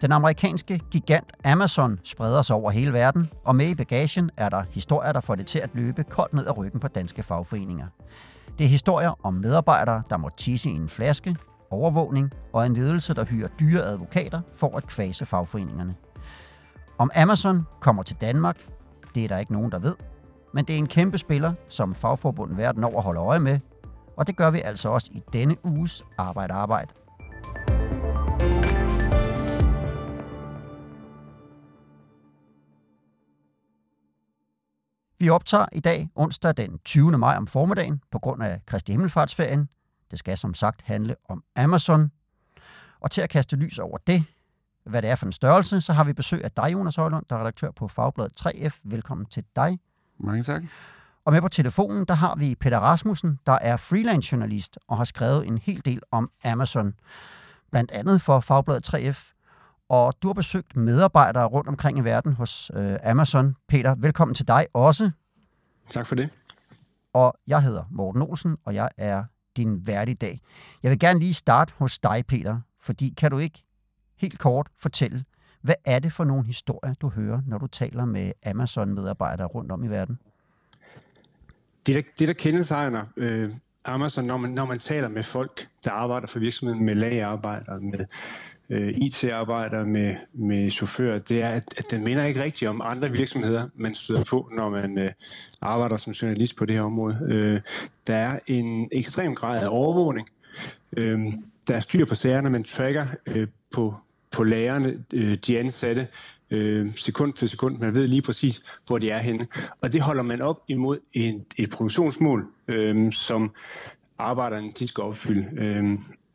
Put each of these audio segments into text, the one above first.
Den amerikanske gigant Amazon spreder sig over hele verden, og med i bagagen er der historier, der får det til at løbe koldt ned ad ryggen på danske fagforeninger. Det er historier om medarbejdere, der må tisse i en flaske, overvågning og en ledelse, der hyrer dyre advokater for at kvase fagforeningerne. Om Amazon kommer til Danmark, det er der ikke nogen, der ved, men det er en kæmpe spiller, som fagforbundet verden over holder øje med, og det gør vi altså også i denne uges Arbejde Arbejde. Vi optager i dag onsdag den 20. maj om formiddagen på grund af Kristi Himmelfartsferien. Det skal som sagt handle om Amazon. Og til at kaste lys over det, hvad det er for en størrelse, så har vi besøg af dig, Jonas Højlund, der er redaktør på Fagbladet 3F. Velkommen til dig. Mange tak. Og med på telefonen, der har vi Peter Rasmussen, der er freelance journalist og har skrevet en hel del om Amazon. Blandt andet for Fagbladet 3F. Og du har besøgt medarbejdere rundt omkring i verden hos øh, Amazon. Peter, velkommen til dig også. Tak for det. Og jeg hedder Morten Olsen, og jeg er din værdig dag. Jeg vil gerne lige starte hos dig, Peter, fordi kan du ikke helt kort fortælle, hvad er det for nogle historier, du hører, når du taler med Amazon-medarbejdere rundt om i verden? Det, der, det, der kendetegner øh, Amazon, når man, når man taler med folk, der arbejder for virksomheden, med lagerarbejdere, med øh, IT-arbejdere, med, med chauffører, det er, at, at den minder ikke rigtigt om andre virksomheder, man støder på, når man øh, arbejder som journalist på det her område. Øh, der er en ekstrem grad af overvågning. Øh, der er styr på sagerne, man tracker øh, på, på lærerne, øh, de ansatte, øh, sekund for sekund. Man ved lige præcis, hvor de er henne. Og det holder man op imod et, et produktionsmål, øh, som arbejderne de skal opfylde. Øh,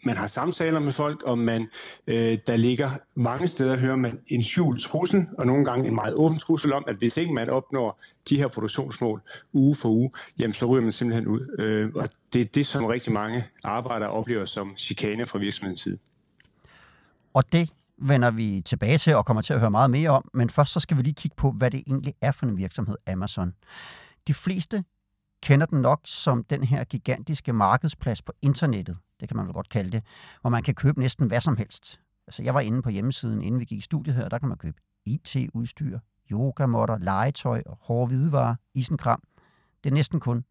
man har samtaler med folk, og man, øh, der ligger mange steder, hører man en skjult trussel, og nogle gange en meget åben trussel om, at hvis ikke man opnår de her produktionsmål uge for uge, jamen så ryger man simpelthen ud. Øh, og det er det, som rigtig mange arbejdere oplever som chikane fra virksomhedens side. Og det vender vi tilbage til og kommer til at høre meget mere om, men først så skal vi lige kigge på, hvad det egentlig er for en virksomhed, Amazon. De fleste kender den nok som den her gigantiske markedsplads på internettet, det kan man vel godt kalde det, hvor man kan købe næsten hvad som helst. Altså, jeg var inde på hjemmesiden, inden vi gik i studiet her, der kan man købe IT-udstyr, yogamotter, legetøj og hårde hvidevarer, isenkram. Det er næsten kun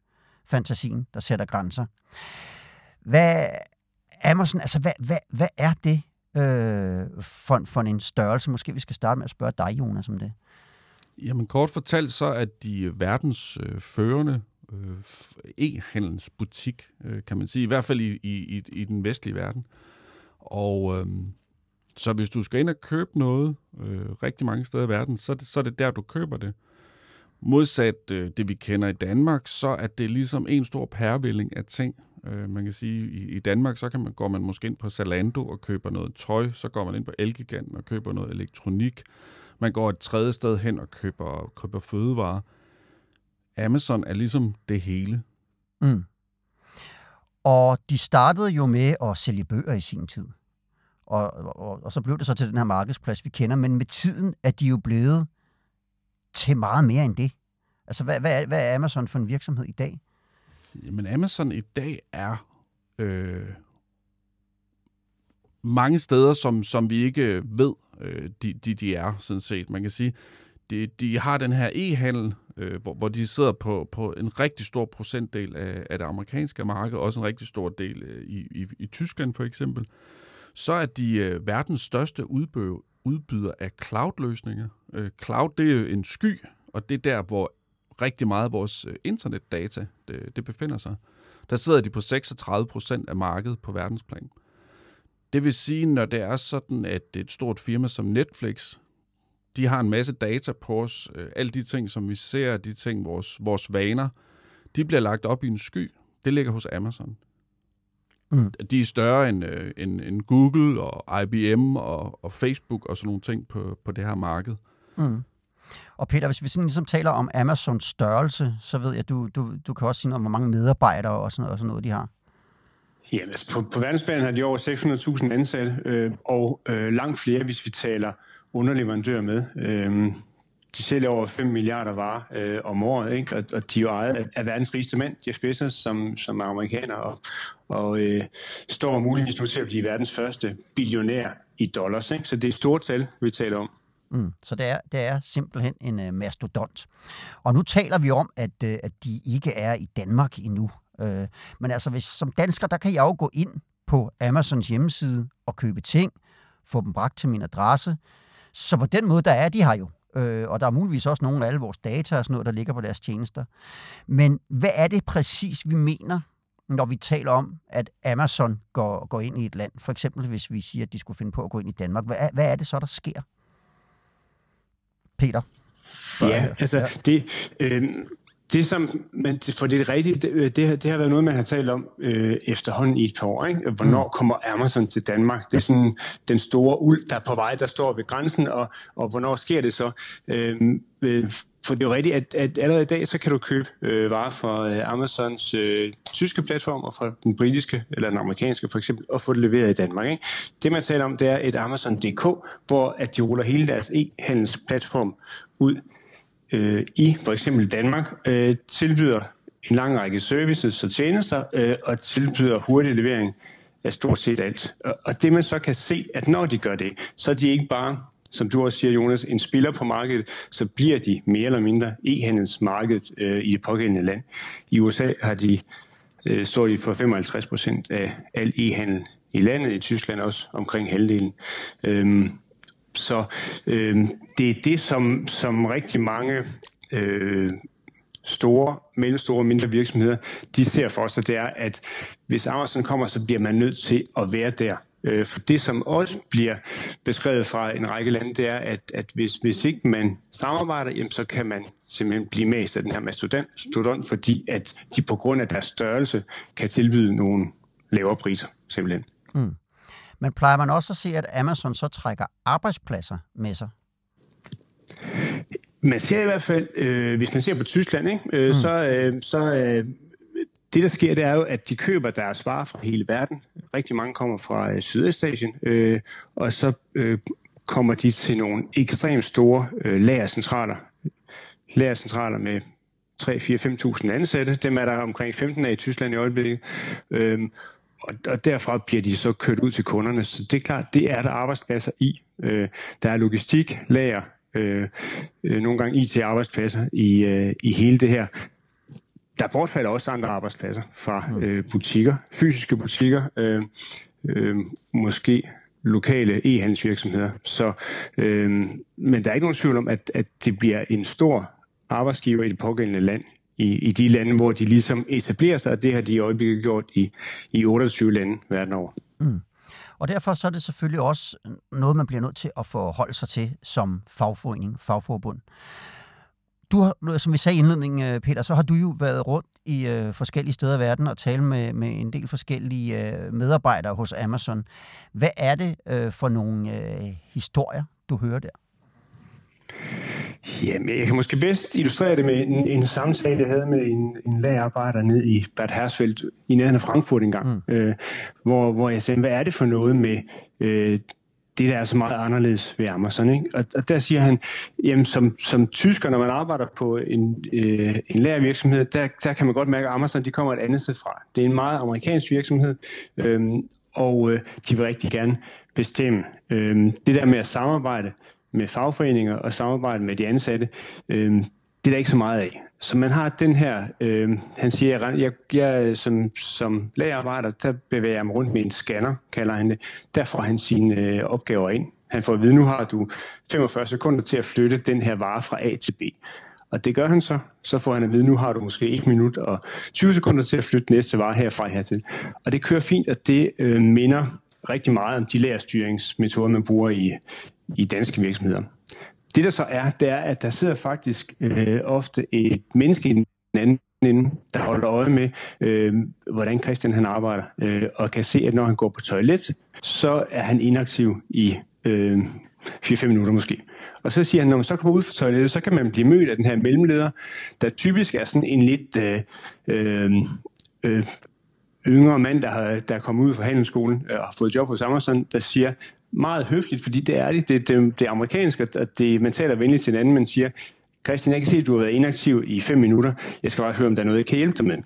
fantasien, der sætter grænser. Hvad, Amazon, altså hvad, hvad, hvad er det øh, for, for en størrelse? Måske vi skal starte med at spørge dig, Jonas, om det. Jamen kort fortalt så er de øh, verdens øh, førende øh, e-handelsbutik, øh, kan man sige, i hvert fald i, i, i den vestlige verden. Og øh, så hvis du skal ind og købe noget øh, rigtig mange steder i verden, så er, det, så er det der, du køber det. Modsat øh, det, vi kender i Danmark, så er det ligesom en stor pærvilling af ting. Øh, man kan sige, i, i Danmark, så kan man, går man måske ind på Zalando og køber noget tøj, så går man ind på Elgiganten og køber noget elektronik. Man går et tredje sted hen og køber, køber fødevarer. Amazon er ligesom det hele. Mm. Og de startede jo med at sælge bøger i sin tid. Og, og, og så blev det så til den her markedsplads, vi kender. Men med tiden er de jo blevet til meget mere end det. Altså, hvad, hvad, er, hvad er Amazon for en virksomhed i dag? Jamen, Amazon i dag er øh, mange steder, som, som vi ikke øh, ved, øh, de, de, de er, sådan set. Man kan sige, de, de har den her e-handel, øh, hvor, hvor de sidder på, på en rigtig stor procentdel af, af det amerikanske marked, også en rigtig stor del øh, i, i, i Tyskland for eksempel. Så er de øh, verdens største udbø, udbyder af cloud-løsninger. Øh, cloud, det er jo en sky, og det er der, hvor rigtig meget af vores øh, internetdata det, det befinder sig. Der sidder de på 36 procent af markedet på verdensplan. Det vil sige, når det er sådan, at et stort firma som Netflix, de har en masse data på os, øh, alle de ting, som vi ser, de ting, vores, vores vaner, de bliver lagt op i en sky. Det ligger hos Amazon. Mm. De er større end, øh, end, end Google og IBM og, og Facebook og sådan nogle ting på, på det her marked. Mm. Og Peter, hvis vi sådan ligesom taler om Amazons størrelse, så ved jeg, du, du, du kan også sige noget om, hvor mange medarbejdere og sådan noget, og sådan noget de har. Ja, altså på, på verdensplan har de over 600.000 ansatte, øh, og øh, langt flere, hvis vi taler underleverandører med. Øh, de sælger over 5 milliarder varer øh, om året, ikke? Og, og de er jo ejet af, af verdens rigeste mænd, Jeff Bezos, som, som er amerikaner, og, og øh, står muligvis nu til at blive verdens første billionær i dollars. Ikke? Så det er et stort tal, vi taler om. Mm, så det er, det er simpelthen en øh, mastodont. Og nu taler vi om, at, øh, at de ikke er i Danmark endnu. Øh, men altså, hvis, som dansker, der kan jeg jo gå ind på Amazons hjemmeside og købe ting, få dem bragt til min adresse. Så på den måde, der er de her jo. Øh, og der er muligvis også nogle af alle vores data og sådan noget, der ligger på deres tjenester. Men hvad er det præcis, vi mener, når vi taler om, at Amazon går, går ind i et land? For eksempel, hvis vi siger, at de skulle finde på at gå ind i Danmark. Hvad, hvad er det så, der sker? Peter? Ja, altså ja. det... Øh, det som, men for det rigtigt, det, det, det har været noget, man har talt om øh, efterhånden i et par år. Ikke? Hvornår mm. kommer Amazon til Danmark? Det er sådan den store uld, der er på vej, der står ved grænsen, og, og hvornår sker det så? Øh, øh, for det er jo rigtigt, at, at allerede i dag, så kan du købe øh, varer fra øh, Amazons øh, tyske platform, og fra den britiske, eller den amerikanske for eksempel, og få det leveret i Danmark. Ikke? Det man taler om, det er et Amazon.dk, hvor at de ruller hele deres e-handelsplatform ud øh, i for eksempel Danmark, øh, tilbyder en lang række services og tjenester, øh, og tilbyder hurtig levering af stort set alt. Og, og det man så kan se, at når de gør det, så er de ikke bare som du også siger, Jonas, en spiller på markedet, så bliver de mere eller mindre e-handelsmarkedet øh, i det pågældende land. I USA har de, øh, står de for 55 procent af al e-handel i landet, i Tyskland også omkring halvdelen. Øhm, så øh, det er det, som, som rigtig mange øh, store, mellemstore og mindre virksomheder, de ser for sig, det er, at hvis Amazon kommer, så bliver man nødt til at være der. Øh, for det, som også bliver beskrevet fra en række lande, det er, at, at hvis, hvis ikke man samarbejder, jamen, så kan man simpelthen blive mest af den her mastodont, fordi at de på grund af deres størrelse kan tilbyde nogle lavere priser, simpelthen. Mm. Men plejer man også at se, at Amazon så trækker arbejdspladser med sig? Man ser i hvert fald, øh, hvis man ser på Tyskland, ikke, øh, mm. så, øh, så øh, det der sker, det er jo, at de køber deres varer fra hele verden. Rigtig mange kommer fra øh, Sydøstasien, øh, og så øh, kommer de til nogle ekstremt store øh, lagercentraler. Lagercentraler med 3-4-5.000 ansatte. Dem er der omkring 15 af i Tyskland i øjeblikket. Øh, og, og derfra bliver de så kørt ud til kunderne. Så det er klart, det er der arbejdspladser i. Øh, der er logistik, lager, øh, øh, nogle gange IT-arbejdspladser i, øh, i hele det her. Der bortfalder også andre arbejdspladser fra øh, butikker, fysiske butikker, øh, øh, måske lokale e-handelsvirksomheder. Så, øh, men der er ikke nogen tvivl om, at, at det bliver en stor arbejdsgiver i det pågældende land i, i de lande, hvor de ligesom etablerer sig, og det har de i øjeblikket gjort i, i 28 lande verden over. Mm. Og derfor så er det selvfølgelig også noget, man bliver nødt til at forholde sig til som fagforening, fagforbund. Du har, som vi sagde i indledningen, øh, Peter, så har du jo været rundt i øh, forskellige steder i verden og talt med, med en del forskellige øh, medarbejdere hos Amazon. Hvad er det øh, for nogle øh, historier, du hører der? Jamen, jeg kan måske bedst illustrere det med en, en samtale, jeg havde med en, en lagarbejder ned i Bad Hersfeld i nærheden af Frankfurt engang, mm. øh, hvor, hvor jeg sagde, hvad er det for noget med øh, det, der er så meget anderledes ved Amazon. Ikke? Og, og der siger han, jamen som, som tysker, når man arbejder på en, øh, en lærervirksomhed, der, der kan man godt mærke, at Amazon de kommer et andet sted fra. Det er en meget amerikansk virksomhed, øh, og øh, de vil rigtig gerne bestemme. Øh, det der med at samarbejde, med fagforeninger og samarbejde med de ansatte, øh, det er der ikke så meget af. Så man har den her, øh, han siger, jeg, jeg, jeg som, som lagerarbejder, der bevæger jeg mig rundt med en scanner, kalder han det. Der får han sine øh, opgaver ind. Han får at vide, nu har du 45 sekunder til at flytte den her vare fra A til B. Og det gør han så. Så får han at vide, nu har du måske 1 minut og 20 sekunder til at flytte næste vare herfra hertil. Og det kører fint, og det øh, minder rigtig meget om de lærerstyringsmetoder, man bruger i, i danske virksomheder. Det der så er, det er, at der sidder faktisk øh, ofte et menneske i den anden ende, der holder øje med, øh, hvordan Christian han arbejder, øh, og kan se, at når han går på toilet, så er han inaktiv i øh, 4-5 minutter måske. Og så siger han, når man så kommer ud fra toilettet, så kan man blive mødt af den her mellemleder, der typisk er sådan en lidt øh, øh, øh yngre mand, der, har, der er kommet ud fra handelsskolen øh, og har fået job hos Amazon, der siger, meget høfligt, fordi det er det, det, det, det amerikanske, at det, man taler venligt til hinanden, man siger, Christian, jeg kan se, at du har været inaktiv i fem minutter. Jeg skal bare høre, om der er noget, jeg kan hjælpe dig med.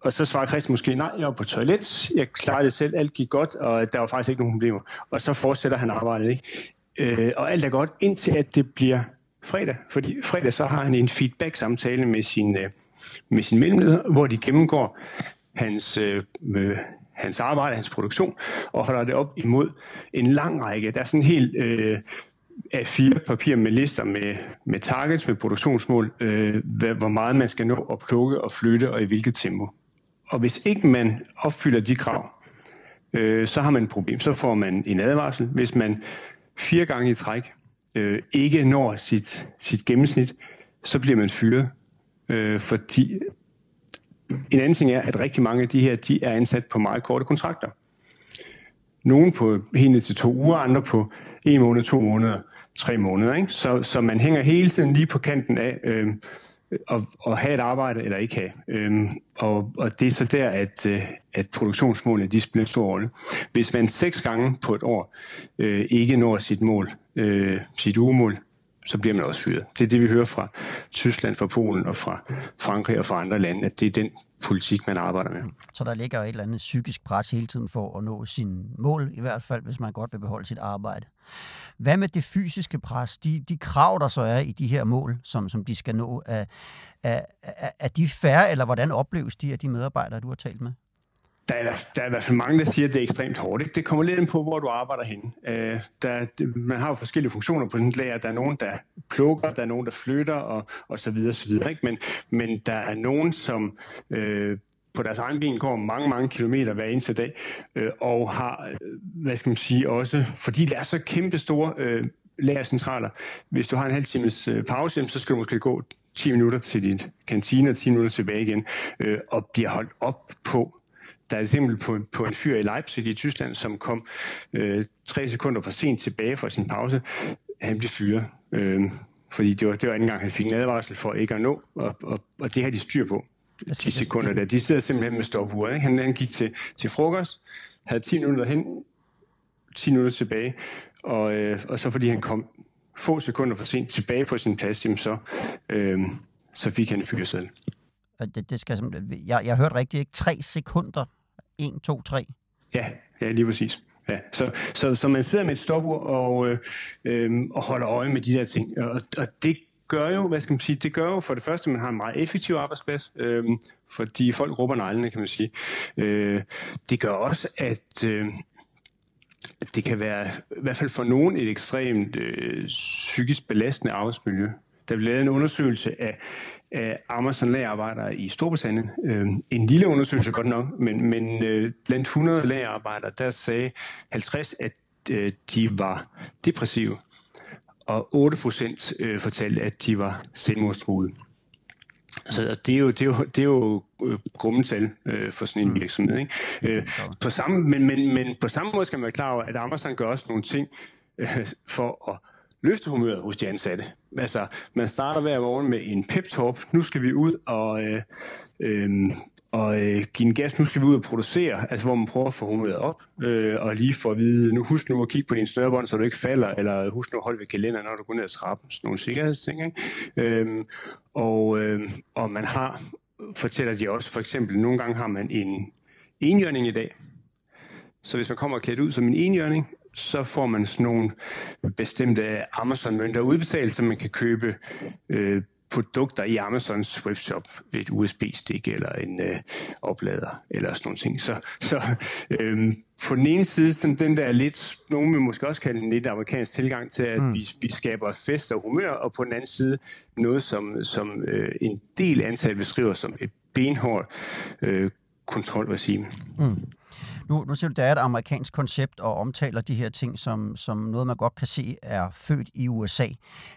Og så svarer Christian måske, nej, jeg var på toilet, jeg klarede det selv, alt gik godt, og der var faktisk ikke nogen problemer. Og så fortsætter han arbejdet, ikke? Øh, og alt er godt, indtil at det bliver fredag. Fordi fredag så har han en feedback-samtale med sin, øh, med sin mellemleder, hvor de gennemgår hans, øh, øh hans arbejde, hans produktion, og holder det op imod en lang række. Der er sådan en helt øh, af fire papir med lister med, med targets, med produktionsmål, øh, hvor meget man skal nå at plukke og flytte, og i hvilket tempo. Og hvis ikke man opfylder de krav, øh, så har man et problem. Så får man en advarsel. Hvis man fire gange i træk øh, ikke når sit, sit gennemsnit, så bliver man fyret. Øh, fordi en anden ting er, at rigtig mange af de her, de er ansat på meget korte kontrakter. Nogle på helt til to uger, andre på en måned, to måneder, tre måneder. Ikke? Så, så man hænger hele tiden lige på kanten af øh, at, at have et arbejde eller ikke have. Øh, og, og det er så der, at, øh, at produktionsmålene de spiller en stor rolle. Hvis man seks gange på et år øh, ikke når sit mål, øh, sit ugemål, så bliver man også fyret. Det er det, vi hører fra Tyskland, fra Polen og fra Frankrig og fra andre lande, at det er den politik, man arbejder med. Så der ligger et eller andet psykisk pres hele tiden for at nå sine mål, i hvert fald, hvis man godt vil beholde sit arbejde. Hvad med det fysiske pres, de, de krav, der så er i de her mål, som, som de skal nå, er, er, er, er de færre, eller hvordan opleves de af de medarbejdere, du har talt med? Der er, der er i hvert fald mange, der siger, at det er ekstremt hårdt. Ikke? Det kommer lidt ind på, hvor du arbejder henne. Øh, der, man har jo forskellige funktioner på sådan et lager. Der er nogen, der plukker, der er nogen, der flytter, og, og så videre, så videre. Ikke? Men, men der er nogen, som øh, på deres egen ben går mange, mange kilometer hver eneste dag, øh, og har, øh, hvad skal man sige, også, fordi det er så kæmpe store øh, lagercentraler. Hvis du har en halv times øh, pause, så skal du måske gå 10 minutter til din kantine og 10 minutter tilbage igen, øh, og bliver holdt op på der er et eksempel på, på en fyr i Leipzig i Tyskland, som kom øh, tre sekunder for sent tilbage fra sin pause. Han blev fyret, øh, fordi det var, det var anden gang, han fik en advarsel for ikke at nå, og, og, og det har de styr på. De sekunder der. De sidder simpelthen med stopure. Ikke? Han, han gik til, til frokost, havde 10 minutter hen, 10 minutter tilbage, og, øh, og så fordi han kom få sekunder for sent tilbage på sin plads, jamen så, øh, så fik han en fyreseddel. Det, det skal, jeg, jeg hørte rigtigt ikke. Tre sekunder 1, 2, 3? Ja, ja lige præcis. Ja, så, så, så man sidder med et stopur og, øh, øh, og holder øje med de der ting. Og, og det gør jo, hvad skal man sige, det gør jo for det første, at man har en meget effektiv arbejdsplads, øh, fordi folk råber neglene, kan man sige. Øh, det gør også, at, øh, det kan være, i hvert fald for nogen, et ekstremt øh, psykisk belastende arbejdsmiljø. Der blev lavet en undersøgelse af af Amazon lagerarbejdere i Storbritannien. Øh, en lille undersøgelse godt nok, men, men øh, blandt 100 lagerarbejdere, der sagde 50, at øh, de var depressive, og 8 procent øh, fortalte, at de var selvmordstruede. Så det er jo, det er jo, det er jo øh, grummetal øh, for sådan en mm. virksomhed. Ikke? Øh, på samme, men, men, men på samme måde skal man være klar over, at Amazon gør også nogle ting øh, for at løfte humøret hos de ansatte. Altså, man starter hver morgen med en pep-talk. Nu skal vi ud og, øh, øh, og øh, give en gas. Nu skal vi ud og producere. Altså, hvor man prøver at få humøret op. Øh, og lige for at vide, nu husk nu at kigge på din snørbånd, så du ikke falder. Eller husk nu at holde ved kalenderen, når du går ned ad trappen. Sådan nogle sikkerhedsting. Ikke? Øh, og, øh, og man har, fortæller de også, for eksempel, nogle gange har man en enhjørning i dag. Så hvis man kommer klædt ud som en enhjørning, så får man sådan nogle bestemte Amazon-mønter udbetalt, så man kan købe øh, produkter i Amazons webshop, et USB-stik eller en øh, oplader eller sådan nogle ting. Så, så øh, på den ene side, sådan den der lidt, nogen vil måske også kalde en lidt amerikansk tilgang til, at mm. vi, vi skaber fest og humør, og på den anden side noget, som, som øh, en del antal beskriver som et benhårdt øh, kontrolregime. Mm. Nu, nu siger du, det er et amerikansk koncept og omtaler de her ting som, som noget, man godt kan se er født i USA.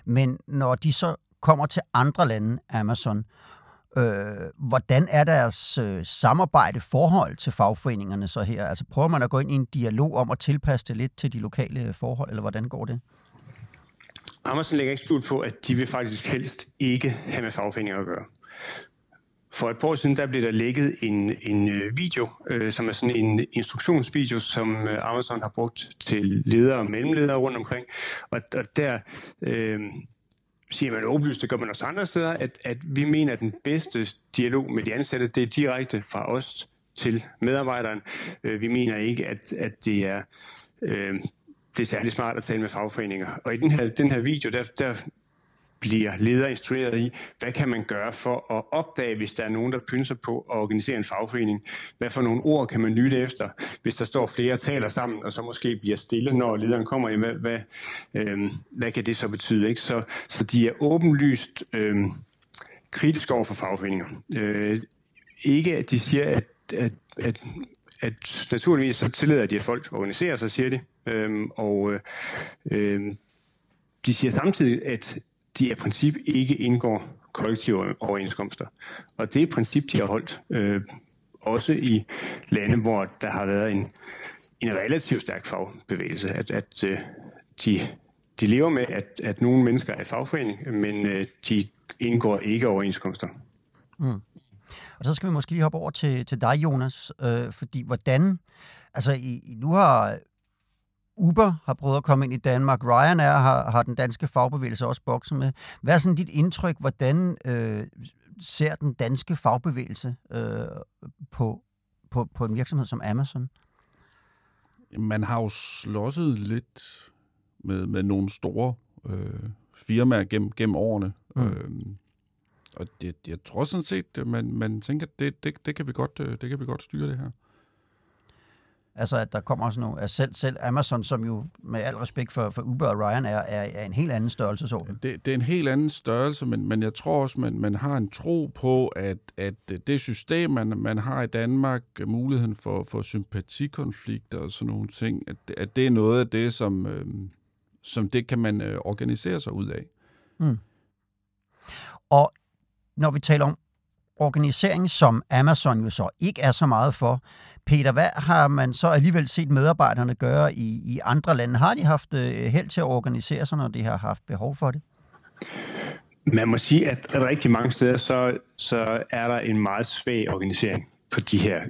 Men når de så kommer til andre lande, Amazon, øh, hvordan er deres øh, samarbejde, forhold til fagforeningerne så her? Altså prøver man at gå ind i en dialog om at tilpasse det lidt til de lokale øh, forhold, eller hvordan går det? Amazon lægger ikke skjult på, at de vil faktisk helst ikke have med fagforeninger at gøre for et par år siden, der blev der lægget en, en øh, video, øh, som er sådan en instruktionsvideo, som øh, Amazon har brugt til ledere og mellemledere rundt omkring. Og, og der øh, siger man åbenlyst, det gør man også andre steder, at, at vi mener, at den bedste dialog med de ansatte, det er direkte fra os til medarbejderen. Øh, vi mener ikke, at, at det er... Øh, det er særlig smart at tale med fagforeninger. Og i den her, den her video, der, der bliver leder instrueret i, hvad kan man gøre for at opdage, hvis der er nogen, der pynser på at organisere en fagforening? Hvad for nogle ord kan man lytte efter, hvis der står flere taler sammen, og så måske bliver stille, når lederen kommer? Hvad, hvad, øh, hvad kan det så betyde? Ikke? Så, så de er åbenlyst øh, kritiske over for fagforeninger. Øh, ikke at de siger, at, at, at at naturligvis så tillader de, at folk organiserer sig, siger de. Øhm, og øh, øhm, de siger samtidig, at de i princip ikke indgår kollektive overenskomster. Og det er et princip, de har holdt øh, også i lande, hvor der har været en, en relativt stærk fagbevægelse, at, at øh, de, de lever med, at, at nogle mennesker er fagforening, men øh, de indgår ikke overenskomster. Mm. Og så skal vi måske lige hoppe over til, til dig, Jonas, øh, fordi hvordan, altså I, nu har Uber har prøvet at komme ind i Danmark, Ryanair har, har den danske fagbevægelse også bokset med. Hvad er sådan dit indtryk, hvordan øh, ser den danske fagbevægelse øh, på, på, på en virksomhed som Amazon? Man har jo slåsset lidt med, med nogle store øh, firmaer gennem, gennem årene. Mm. Øh, og det, jeg tror sådan set, man, man tænker, at det, det, det, kan vi godt, øh, det kan vi godt styre det her. Altså, at der kommer sådan nogle, at selv, selv Amazon, som jo med al respekt for, for Uber og Ryan, er, er, er en helt anden størrelse. Så. Det, det er en helt anden størrelse, men, men jeg tror også, man, man har en tro på, at, at det system, man, man har i Danmark, muligheden for, for sympatikonflikter og sådan nogle ting, at, at det er noget af det, som, øh, som det kan man øh, organisere sig ud af. Mm. Og når vi taler om organisering, som Amazon jo så ikke er så meget for. Peter, hvad har man så alligevel set medarbejderne gøre i, i andre lande? Har de haft øh, held til at organisere sig, når de har haft behov for det? Man må sige, at rigtig mange steder, så, så er der en meget svag organisering på de her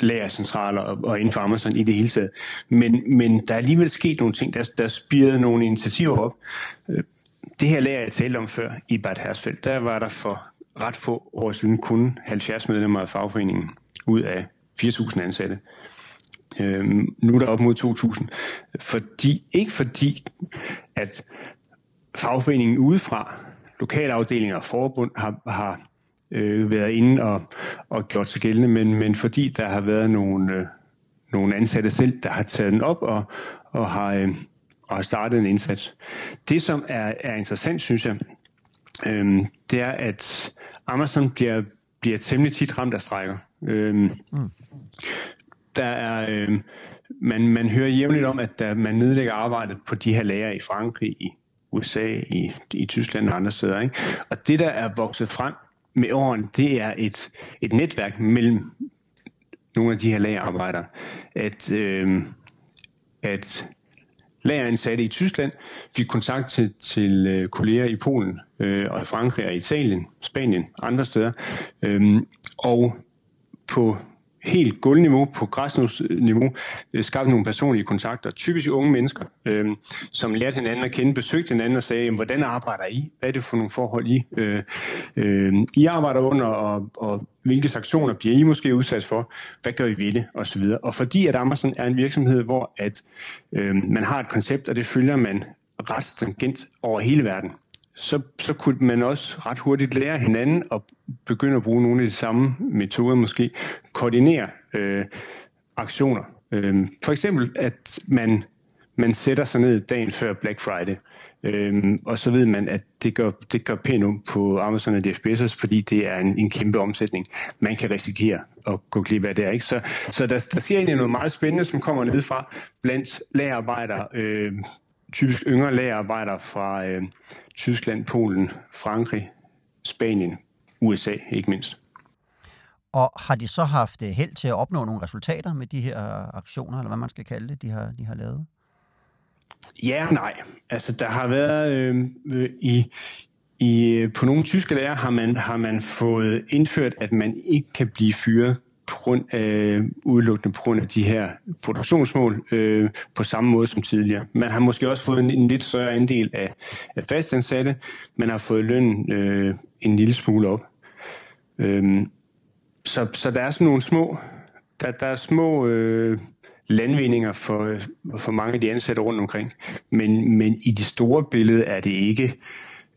lagercentraler og, og inden for Amazon i det hele taget. Men, men der er alligevel sket nogle ting, der, der spirede nogle initiativer op. Øh, det her lager, jeg talte om før i Bad Hersfeldt, der var der for ret få år siden kun 70 medlemmer af fagforeningen ud af 4.000 ansatte. Øhm, nu er der op mod 2.000. Fordi, ikke fordi, at fagforeningen udefra, lokalafdelinger og forbund har, har øh, været inde og, og gjort sig gældende, men, men fordi der har været nogle, øh, nogle ansatte selv, der har taget den op og, og, har, øh, og har startet en indsats. Det, som er, er interessant, synes jeg, øh, det er, at Amazon bliver, bliver temmelig tit ramt af strækker. Øhm, mm. Der er, øhm, man, man hører jævnligt om, at der, man nedlægger arbejdet på de her lager i Frankrig, i USA, i, i Tyskland og andre steder. Ikke? Og det, der er vokset frem med årene, det er et, et netværk mellem nogle af de her lagerarbejdere. At, øhm, at lageransatte i Tyskland fik kontakt til, til øh, kolleger i Polen øh, og i Frankrig og Italien, Spanien og andre steder. Øhm, og på helt gulvniveau, på græsniveau, øh, skabt nogle personlige kontakter. Typisk unge mennesker, øh, som lærte hinanden at kende, besøgte hinanden og sagde, hvordan arbejder I? Hvad er det for nogle forhold, I, øh, øh, I arbejder under, og, og hvilke sanktioner bliver I måske udsat for? Hvad gør I ved det? Og så videre. Og fordi at Amazon er en virksomhed, hvor at, øh, man har et koncept, og det følger man ret stringent over hele verden, så, så kunne man også ret hurtigt lære hinanden og begynde at bruge nogle af de samme metoder, måske koordinere øh, aktioner. Øh, for eksempel, at man, man sætter sig ned dagen før Black Friday, øh, og så ved man, at det gør, det gør pænt på Amazon og DFBS, fordi det er en, en kæmpe omsætning. Man kan risikere at gå glip af det. Ikke? Så, så der, der sker egentlig noget meget spændende, som kommer ned fra blandt lagerarbejdere, øh, typisk yngre lagerarbejdere fra øh, Tyskland, Polen, Frankrig, Spanien, USA ikke mindst. Og har de så haft øh, held til at opnå nogle resultater med de her aktioner, eller hvad man skal kalde det, de har, de har lavet? Ja og nej. Altså, der har været øh, øh, i, i, på nogle tyske lærer har man, har man fået indført, at man ikke kan blive fyret på grund af, udelukkende på grund af de her produktionsmål øh, på samme måde som tidligere. Man har måske også fået en, en lidt større andel af, af fastansatte. Man har fået løn øh, en lille smule op. Øh, så, så der er sådan nogle små, der, der er små øh, landvindinger for, øh, for mange af de ansatte rundt omkring. Men, men i det store billede er det ikke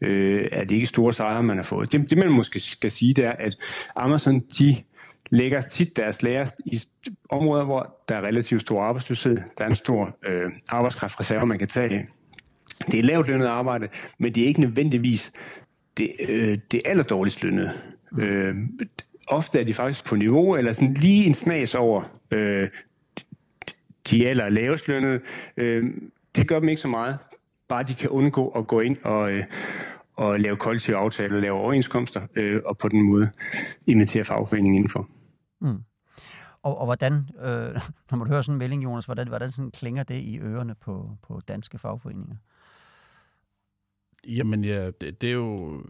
øh, er det ikke store sejre, man har fået. Det, det man måske skal sige, det er, at Amazon, de lægger tit deres lærer i områder, hvor der er relativt stor arbejdsløshed. Der er en stor øh, arbejdskraftreserve, man kan tage af. Det er lavt lønnet arbejde, men det er ikke nødvendigvis det, øh, det allerdårligst lønnede. Øh, ofte er de faktisk på niveau, eller sådan lige en snas over øh, de aller lavest lønnede. Øh, det gør dem ikke så meget, bare de kan undgå at gå ind og, øh, og lave kollektive aftaler, lave overenskomster, øh, og på den måde invitere fagforeningen indenfor. Mm. Og, og hvordan, øh, når man hører sådan en melding, Jonas, hvordan, hvordan sådan klinger det i ørerne på, på danske fagforeninger? Jamen ja, det, det er jo...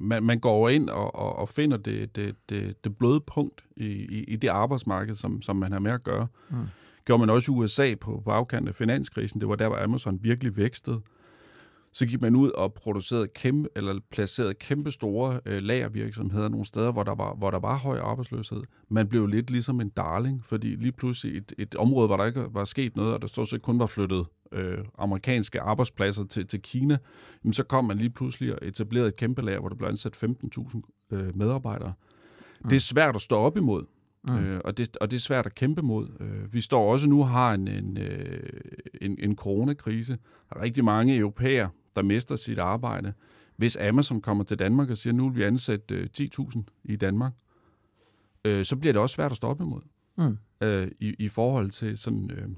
Man, man går ind og, og, og finder det, det, det, det bløde punkt i, i, i det arbejdsmarked, som, som man har med at gøre. Mm. Gjorde man også i USA på, på afkant af finanskrisen. Det var der, hvor Amazon virkelig vækstede så gik man ud og producerede kæmpe, eller placerede kæmpe store øh, lagervirksomheder nogle steder, hvor der, var, hvor der var høj arbejdsløshed. Man blev lidt ligesom en darling, fordi lige pludselig et, et område, hvor der ikke var sket noget, og der stort set kun var flyttet øh, amerikanske arbejdspladser til, til Kina, jamen, så kom man lige pludselig og etablerede et kæmpe lager, hvor der blev ansat 15.000 øh, medarbejdere. Mm. Det er svært at stå op imod. Mm. Øh, og, det, og det er svært at kæmpe mod. Øh, vi står også nu har en, en, øh, en, en coronakrise. Der er rigtig mange europæer, der mister sit arbejde. Hvis Amazon kommer til Danmark og siger, nu vil vi ansætte øh, 10.000 i Danmark, øh, så bliver det også svært at stoppe imod. Mm. Øh, i, I forhold til sådan... Øh,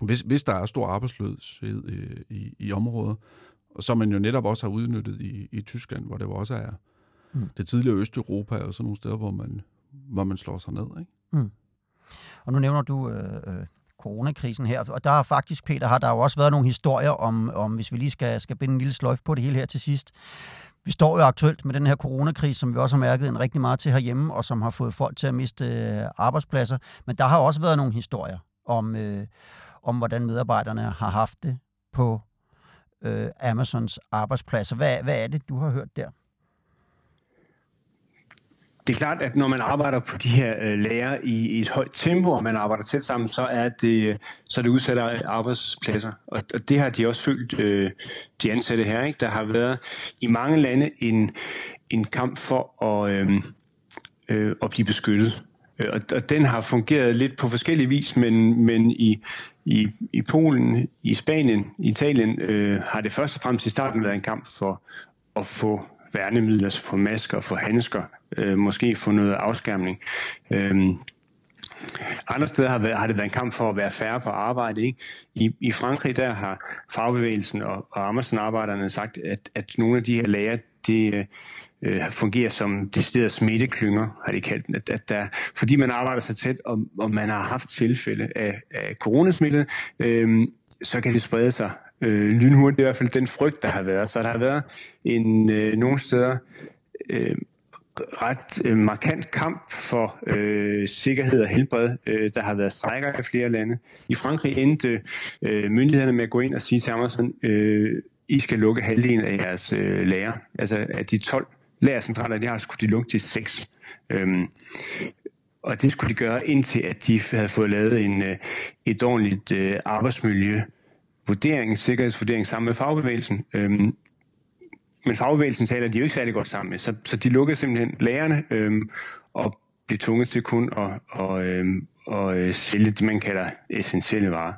hvis, hvis der er stor arbejdsløshed øh, i, i områder, som man jo netop også har udnyttet i, i Tyskland, hvor det også er mm. det tidligere Østeuropa og sådan nogle steder, hvor man, hvor man slår sig ned. Ikke? Mm. Og nu nævner du øh, øh coronakrisen her. Og der har faktisk, Peter, har der jo også været nogle historier om, om hvis vi lige skal, skal binde en lille sløjf på det hele her til sidst. Vi står jo aktuelt med den her coronakrise, som vi også har mærket en rigtig meget til herhjemme, og som har fået folk til at miste øh, arbejdspladser. Men der har også været nogle historier om, øh, om hvordan medarbejderne har haft det på øh, Amazons arbejdspladser. Hvad, hvad er det, du har hørt der? Det er klart, at når man arbejder på de her øh, i, i et højt tempo, og man arbejder tæt sammen, så er det, så er det udsætter arbejdspladser. Og, og det har de også følt, øh, de ansatte her. Ikke? Der har været i mange lande en, en kamp for at, øh, øh, at blive beskyttet. Øh, og, og den har fungeret lidt på forskellige vis, men, men i, i, i Polen, i Spanien, i Italien øh, har det først og fremmest i starten været en kamp for at få værnemidler, altså få masker, få handsker, øh, måske få noget afskærmning. Øh, andre steder har, været, har det været en kamp for at være færre på arbejde. Ikke? I, I Frankrig der har fagbevægelsen og, og Amazon-arbejderne sagt, at, at nogle af de her lager, det øh, fungerer som deciderede smitteklynger, har de kaldt At, at der, fordi man arbejder så tæt, og, og man har haft tilfælde af, af coronasmitte, øh, så kan det sprede sig øh, lynhurtigt. Det er i hvert fald den frygt, der har været. Så der har været en, øh, nogle steder øh, ret øh, markant kamp for øh, sikkerhed og helbred. Øh, der har været strækker i flere lande. I Frankrig endte øh, myndighederne med at gå ind og sige til Amazon, øh, I skal lukke halvdelen af jeres øh, lager. Altså af de 12 lagercentraler, de har, skulle de lukke til 6. Øhm, og det skulle de gøre indtil, at de havde fået lavet en, øh, et ordentligt øh, arbejdsmiljø vurdering, sikkerhedsvurdering sammen med fagbevægelsen. Øhm, men fagbevægelsen taler de jo ikke særlig godt sammen med, så, så de lukkede simpelthen lærerne øhm, og blev tvunget til kun at, og, øhm, og øh, sælge det, man kalder essentielle varer.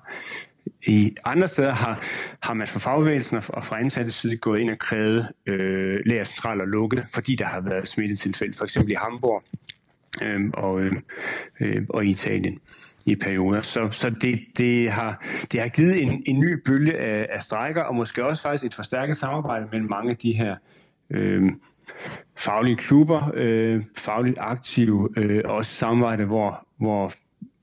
I andre steder har, har man fra fagbevægelsen og fra ansatte side gået ind og krævet øh, lærercentraler lukket, fordi der har været smittetilfælde, for eksempel i Hamburg øh, og, øh, øh, og i Italien i perioder. Så, så det, det, har, det har givet en, en ny bølge af, af strækker, og måske også faktisk et forstærket samarbejde mellem mange af de her øh, faglige klubber, øh, fagligt aktive, øh, og også samarbejde, hvor, hvor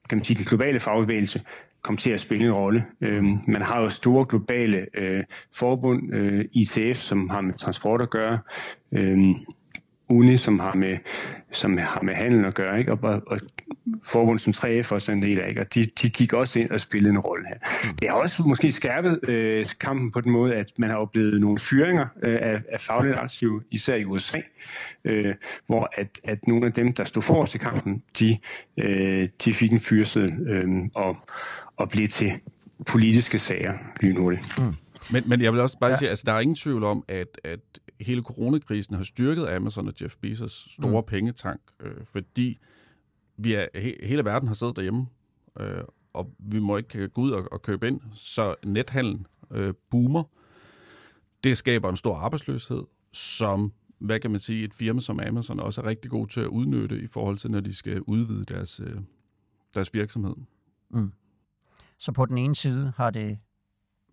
kan man sige, den globale fagbevægelse kom til at spille en rolle. Øh, man har jo store globale øh, forbund, øh, ITF, som har med transport at gøre, øh, UNI, som har med, som har med handel at gøre, ikke? Og, og, og forbund som 3F også en del af, ikke? og de, de gik også ind og spillede en rolle her. Det har også måske skærpet øh, kampen på den måde, at man har oplevet nogle fyringer øh, af, af fagligt aktive, især i USA, øh, hvor at, at nogle af dem, der stod forrest i kampen, de, øh, de fik en fyrsel øh, og, og blev til politiske sager lynhurtigt. Mm. Men, men jeg vil også bare ja. sige, altså der er ingen tvivl om, at, at hele coronakrisen har styrket Amazon og Jeff Bezos store mm. pengetank, øh, fordi vi er, he, hele verden har siddet derhjemme, øh, og vi må ikke gå ud og, og købe ind, så nethandlen øh, boomer. Det skaber en stor arbejdsløshed, som, hvad kan man sige, et firma som Amazon også er rigtig god til at udnytte i forhold til, når de skal udvide deres, øh, deres virksomhed. Mm. Så på den ene side har det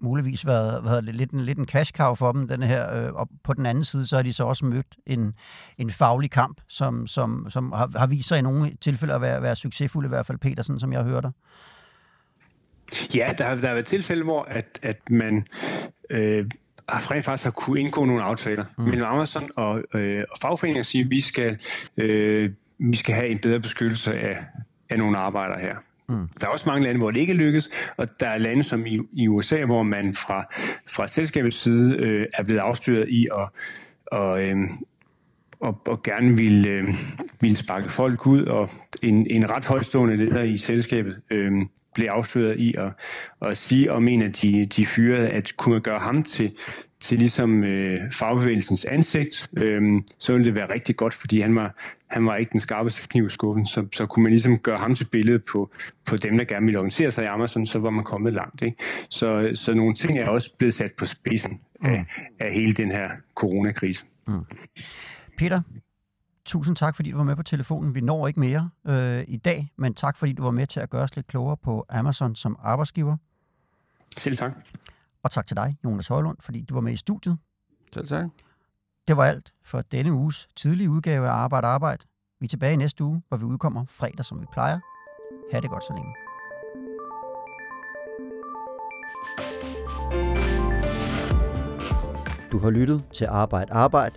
muligvis været, været lidt, en, lidt en cash cow for dem, den her, øh, og på den anden side, så har de så også mødt en, en faglig kamp, som, som, som har, har vist sig i nogle tilfælde at være, være succesfuld, i hvert fald Petersen, som jeg hørte. Ja, der har, der har været tilfælde, hvor at, at man øh, rent faktisk har kunne indgå nogle aftaler mm. mellem Amazon og, øh, og fagforeninger og sige, at vi skal, øh, vi skal have en bedre beskyttelse af, af nogle arbejdere her. Mm. Der er også mange lande, hvor det ikke lykkes, og der er lande som i, i USA, hvor man fra, fra selskabets side øh, er blevet afstyret i at og, øh, og, og gerne vil, øh, vil sparke folk ud, og en, en ret højstående leder i selskabet øh, blev afsløret i at, at sige om en af de, de fyrede, at kunne gøre ham til, til ligesom øh, fagbevægelsens ansigt, øh, så ville det være rigtig godt, fordi han var, han var ikke den skarpeste kniv i skuffen, så, så kunne man ligesom gøre ham til billede på, på dem, der gerne ville organisere sig i Amazon, så var man kommet langt. Ikke? Så, så nogle ting er også blevet sat på spidsen af, mm. af hele den her coronakrise. Mm. Peter, tusind tak, fordi du var med på telefonen. Vi når ikke mere øh, i dag, men tak, fordi du var med til at gøre os lidt klogere på Amazon som arbejdsgiver. Selv tak. Og tak til dig, Jonas Højlund, fordi du var med i studiet. Selv tak. Det var alt for denne uges tidlige udgave af Arbejde Arbejde. Vi er tilbage næste uge, hvor vi udkommer fredag, som vi plejer. Ha' det godt så længe. Du har lyttet til Arbejde Arbejde.